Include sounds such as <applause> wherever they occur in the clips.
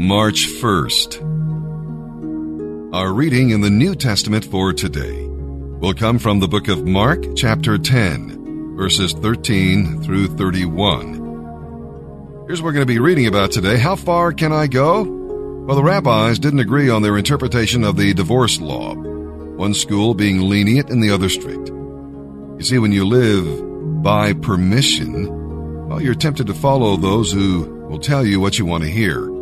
March 1st. Our reading in the New Testament for today will come from the book of Mark, chapter 10, verses 13 through 31. Here's what we're going to be reading about today. How far can I go? Well, the rabbis didn't agree on their interpretation of the divorce law, one school being lenient and the other strict. You see, when you live by permission, well, you're tempted to follow those who will tell you what you want to hear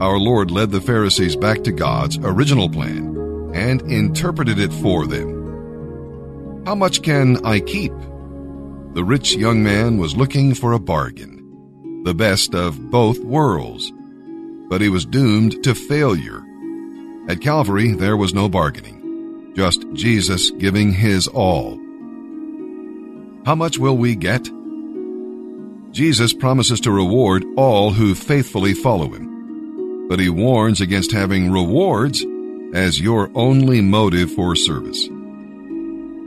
our Lord led the Pharisees back to God's original plan and interpreted it for them. How much can I keep? The rich young man was looking for a bargain, the best of both worlds, but he was doomed to failure. At Calvary, there was no bargaining, just Jesus giving his all. How much will we get? Jesus promises to reward all who faithfully follow him but he warns against having rewards as your only motive for service.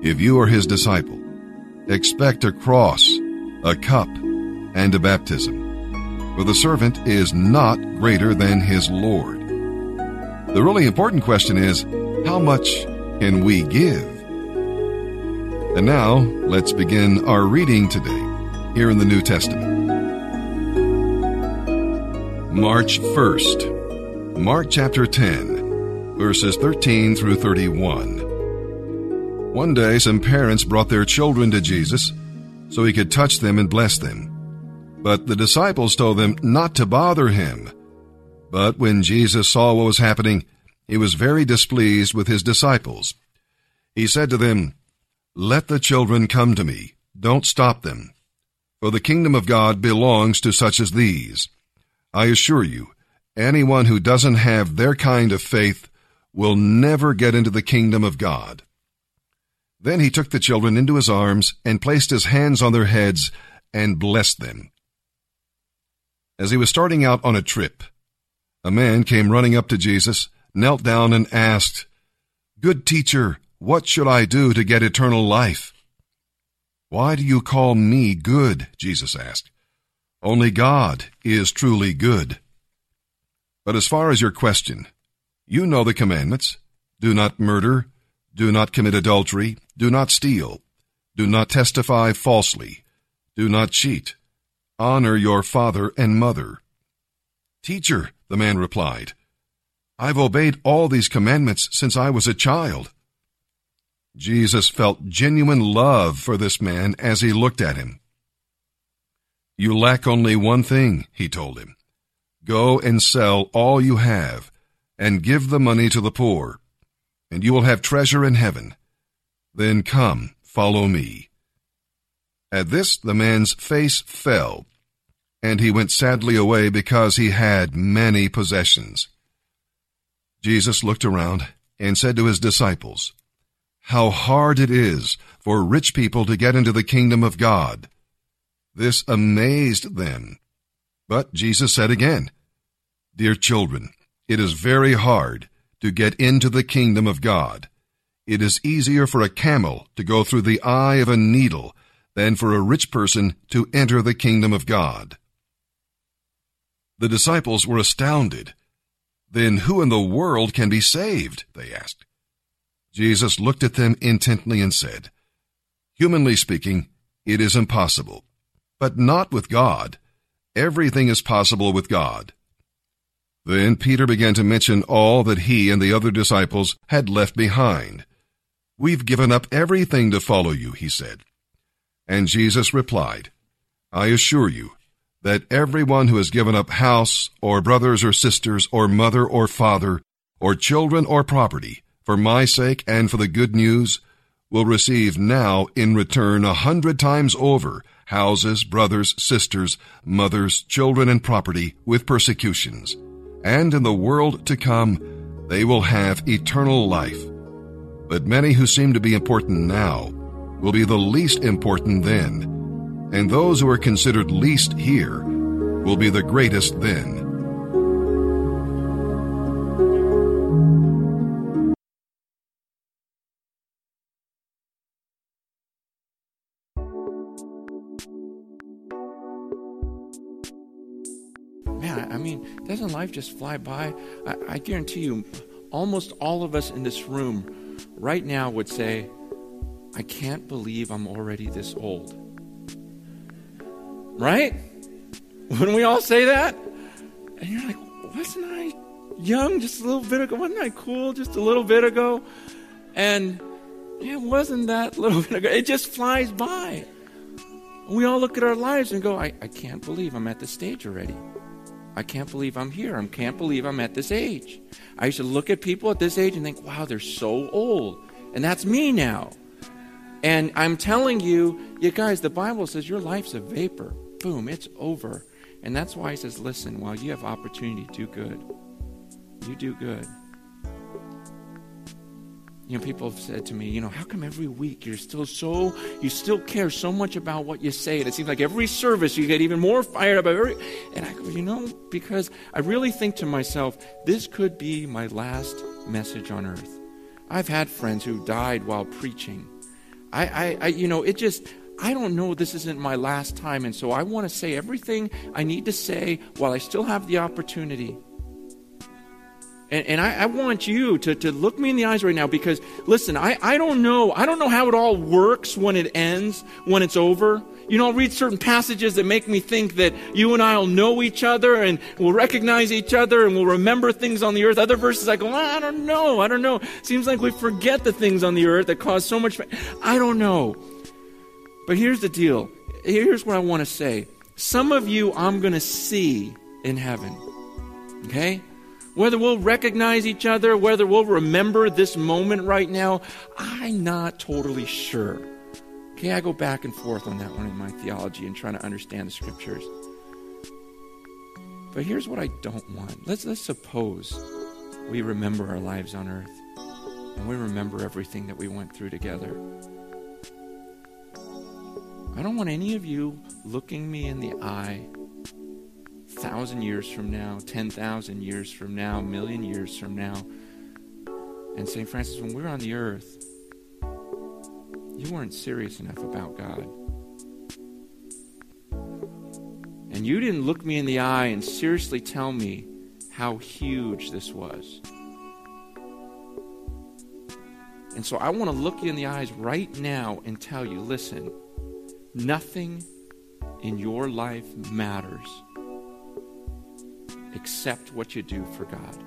If you are his disciple, expect a cross, a cup, and a baptism, for the servant is not greater than his Lord. The really important question is, how much can we give? And now, let's begin our reading today here in the New Testament. March 1st. Mark chapter 10, verses 13 through 31. One day, some parents brought their children to Jesus so he could touch them and bless them. But the disciples told them not to bother him. But when Jesus saw what was happening, he was very displeased with his disciples. He said to them, Let the children come to me. Don't stop them. For the kingdom of God belongs to such as these. I assure you, anyone who doesn't have their kind of faith will never get into the kingdom of God. Then he took the children into his arms and placed his hands on their heads and blessed them. As he was starting out on a trip, a man came running up to Jesus, knelt down, and asked, Good teacher, what should I do to get eternal life? Why do you call me good? Jesus asked. Only God is truly good. But as far as your question, you know the commandments. Do not murder. Do not commit adultery. Do not steal. Do not testify falsely. Do not cheat. Honor your father and mother. Teacher, the man replied, I've obeyed all these commandments since I was a child. Jesus felt genuine love for this man as he looked at him. You lack only one thing, he told him. Go and sell all you have, and give the money to the poor, and you will have treasure in heaven. Then come, follow me. At this the man's face fell, and he went sadly away because he had many possessions. Jesus looked around and said to his disciples, How hard it is for rich people to get into the kingdom of God. This amazed them. But Jesus said again, Dear children, it is very hard to get into the kingdom of God. It is easier for a camel to go through the eye of a needle than for a rich person to enter the kingdom of God. The disciples were astounded. Then who in the world can be saved? They asked. Jesus looked at them intently and said, Humanly speaking, it is impossible but not with God. Everything is possible with God. Then Peter began to mention all that he and the other disciples had left behind. We've given up everything to follow you, he said. And Jesus replied, I assure you that everyone who has given up house, or brothers or sisters, or mother or father, or children or property, for my sake and for the good news, will receive now in return a hundred times over houses, brothers, sisters, mothers, children, and property with persecutions. And in the world to come, they will have eternal life. But many who seem to be important now will be the least important then, and those who are considered least here will be the greatest then. Life just fly by? I, I guarantee you, almost all of us in this room right now would say, I can't believe I'm already this old. Right? Wouldn't we all say that? And you're like, wasn't I young just a little bit ago? Wasn't I cool just a little bit ago? And it wasn't that <laughs> little bit ago. It just flies by. We all look at our lives and go, I, I can't believe I'm at this stage already. I can't believe I'm here. I can't believe I'm at this age. I used to look at people at this age and think, wow, they're so old. And that's me now. And I'm telling you, you guys, the Bible says your life's a vapor. Boom, it's over. And that's why he says, listen, while you have opportunity, do good. You do good. You know, people have said to me, you know, how come every week you're still so, you still care so much about what you say? And it seems like every service you get even more fired up. Every, and I go, you know, because I really think to myself, this could be my last message on earth. I've had friends who died while preaching. I, I, I you know, it just, I don't know this isn't my last time. And so I want to say everything I need to say while I still have the opportunity. And, and I, I, want you to, to look me in the eyes right now because, listen, I, I don't know. I don't know how it all works when it ends, when it's over. You know, I'll read certain passages that make me think that you and I will know each other and we'll recognize each other and we'll remember things on the earth. Other verses I go, I don't know. I don't know. Seems like we forget the things on the earth that cause so much. I don't know. But here's the deal. Here's what I want to say. Some of you I'm going to see in heaven. Okay? Whether we'll recognize each other, whether we'll remember this moment right now, I'm not totally sure. Okay, I go back and forth on that one in my theology and trying to understand the scriptures. But here's what I don't want. Let's, let's suppose we remember our lives on earth and we remember everything that we went through together. I don't want any of you looking me in the eye thousand years from now, 10,000 years from now, a million years from now. And St. Francis, when we're on the earth, you weren't serious enough about God. And you didn't look me in the eye and seriously tell me how huge this was. And so I want to look you in the eyes right now and tell you listen, nothing in your life matters accept what you do for God.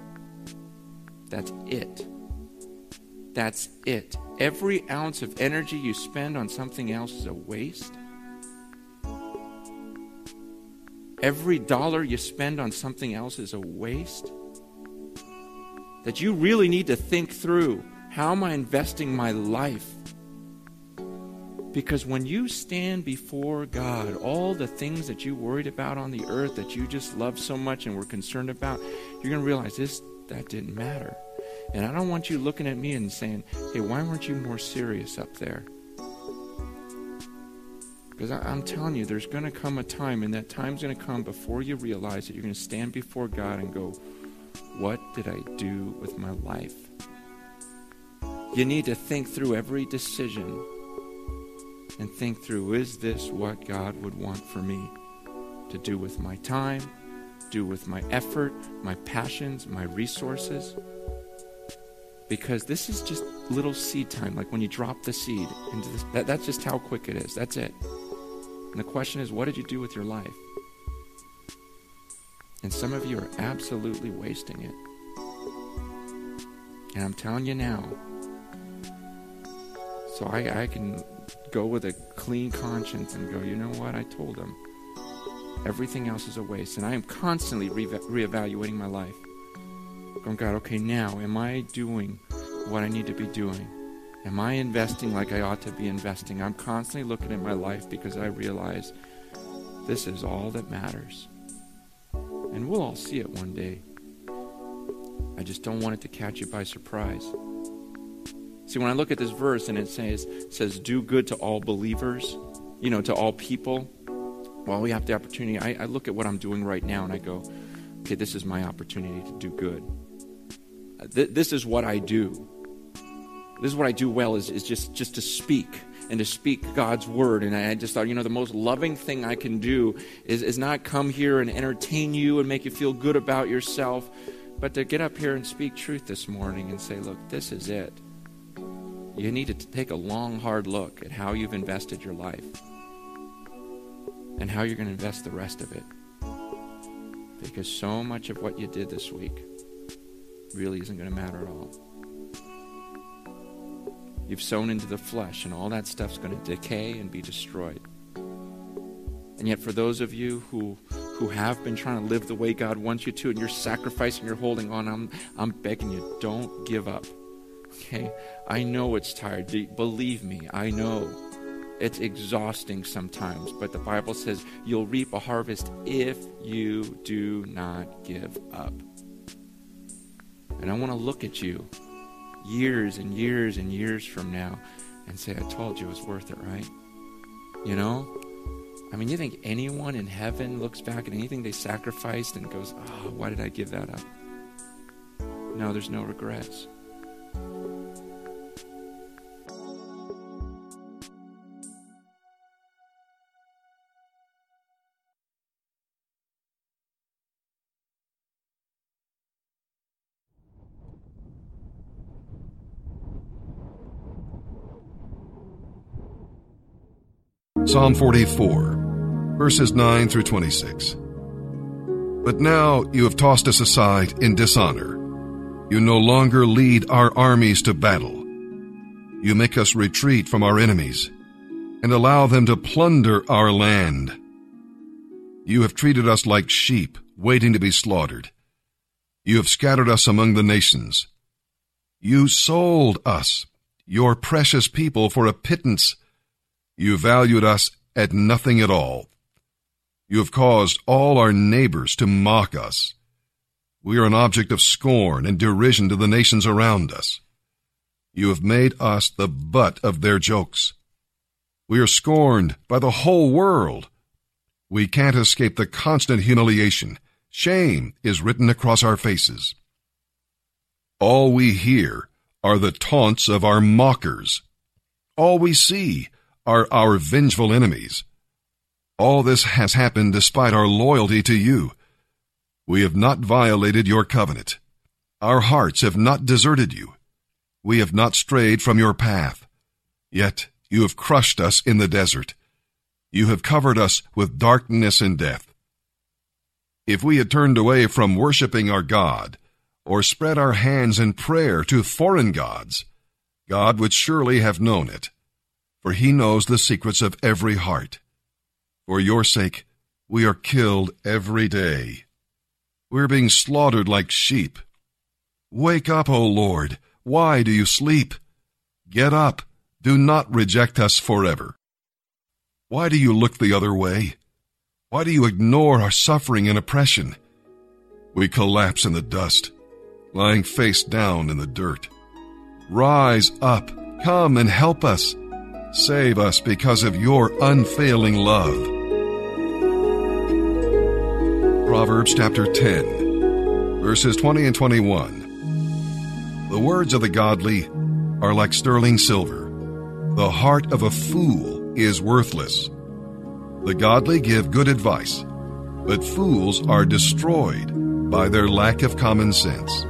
That's it. That's it. Every ounce of energy you spend on something else is a waste. Every dollar you spend on something else is a waste. That you really need to think through how am I investing my life because when you stand before God, all the things that you worried about on the earth that you just love so much and were concerned about, you're going to realize this that didn't matter. And I don't want you looking at me and saying, "Hey, why weren't you more serious up there?" Because I'm telling you, there's going to come a time, and that time's going to come before you realize that you're going to stand before God and go, What did I do with my life? You need to think through every decision and think through is this what God would want for me to do with my time, do with my effort, my passions, my resources? Because this is just little seed time, like when you drop the seed into this, that, that's just how quick it is. That's it. And the question is, what did you do with your life? And some of you are absolutely wasting it. And I'm telling you now, so I, I can go with a clean conscience and go, you know what? I told him. Everything else is a waste. And I am constantly re- reevaluating my life. Going, God, okay, now, am I doing what I need to be doing? Am I investing like I ought to be investing? I'm constantly looking at my life because I realize this is all that matters. And we'll all see it one day. I just don't want it to catch you by surprise. See, when I look at this verse and it says, says do good to all believers, you know, to all people, well, we have the opportunity. I, I look at what I'm doing right now and I go, okay, this is my opportunity to do good. Uh, th- this is what I do. This is what I do well is, is just, just to speak. and to speak God's word. And I just thought, you know, the most loving thing I can do is, is not come here and entertain you and make you feel good about yourself, but to get up here and speak truth this morning and say, look, this is it. You need to take a long, hard look at how you've invested your life and how you're going to invest the rest of it. Because so much of what you did this week really isn't going to matter at all. You've sown into the flesh, and all that stuff's going to decay and be destroyed. And yet, for those of you who who have been trying to live the way God wants you to, and you're sacrificing, you're holding on, I'm I'm begging you, don't give up. Okay, I know it's tired. Believe me, I know it's exhausting sometimes, but the Bible says you'll reap a harvest if you do not give up. And I want to look at you years and years and years from now and say, I told you it was worth it, right? You know? I mean, you think anyone in heaven looks back at anything they sacrificed and goes, oh, why did I give that up? No, there's no regrets. Psalm 44, verses 9 through 26. But now you have tossed us aside in dishonor. You no longer lead our armies to battle. You make us retreat from our enemies and allow them to plunder our land. You have treated us like sheep waiting to be slaughtered. You have scattered us among the nations. You sold us, your precious people, for a pittance you valued us at nothing at all. You have caused all our neighbors to mock us. We are an object of scorn and derision to the nations around us. You have made us the butt of their jokes. We are scorned by the whole world. We can't escape the constant humiliation. Shame is written across our faces. All we hear are the taunts of our mockers. All we see are our vengeful enemies. All this has happened despite our loyalty to you. We have not violated your covenant. Our hearts have not deserted you. We have not strayed from your path. Yet you have crushed us in the desert. You have covered us with darkness and death. If we had turned away from worshiping our God, or spread our hands in prayer to foreign gods, God would surely have known it for he knows the secrets of every heart. For your sake, we are killed every day. We're being slaughtered like sheep. Wake up, O Lord. Why do you sleep? Get up. Do not reject us forever. Why do you look the other way? Why do you ignore our suffering and oppression? We collapse in the dust, lying face down in the dirt. Rise up. Come and help us. Save us because of your unfailing love. Proverbs chapter 10, verses 20 and 21. The words of the godly are like sterling silver. The heart of a fool is worthless. The godly give good advice, but fools are destroyed by their lack of common sense.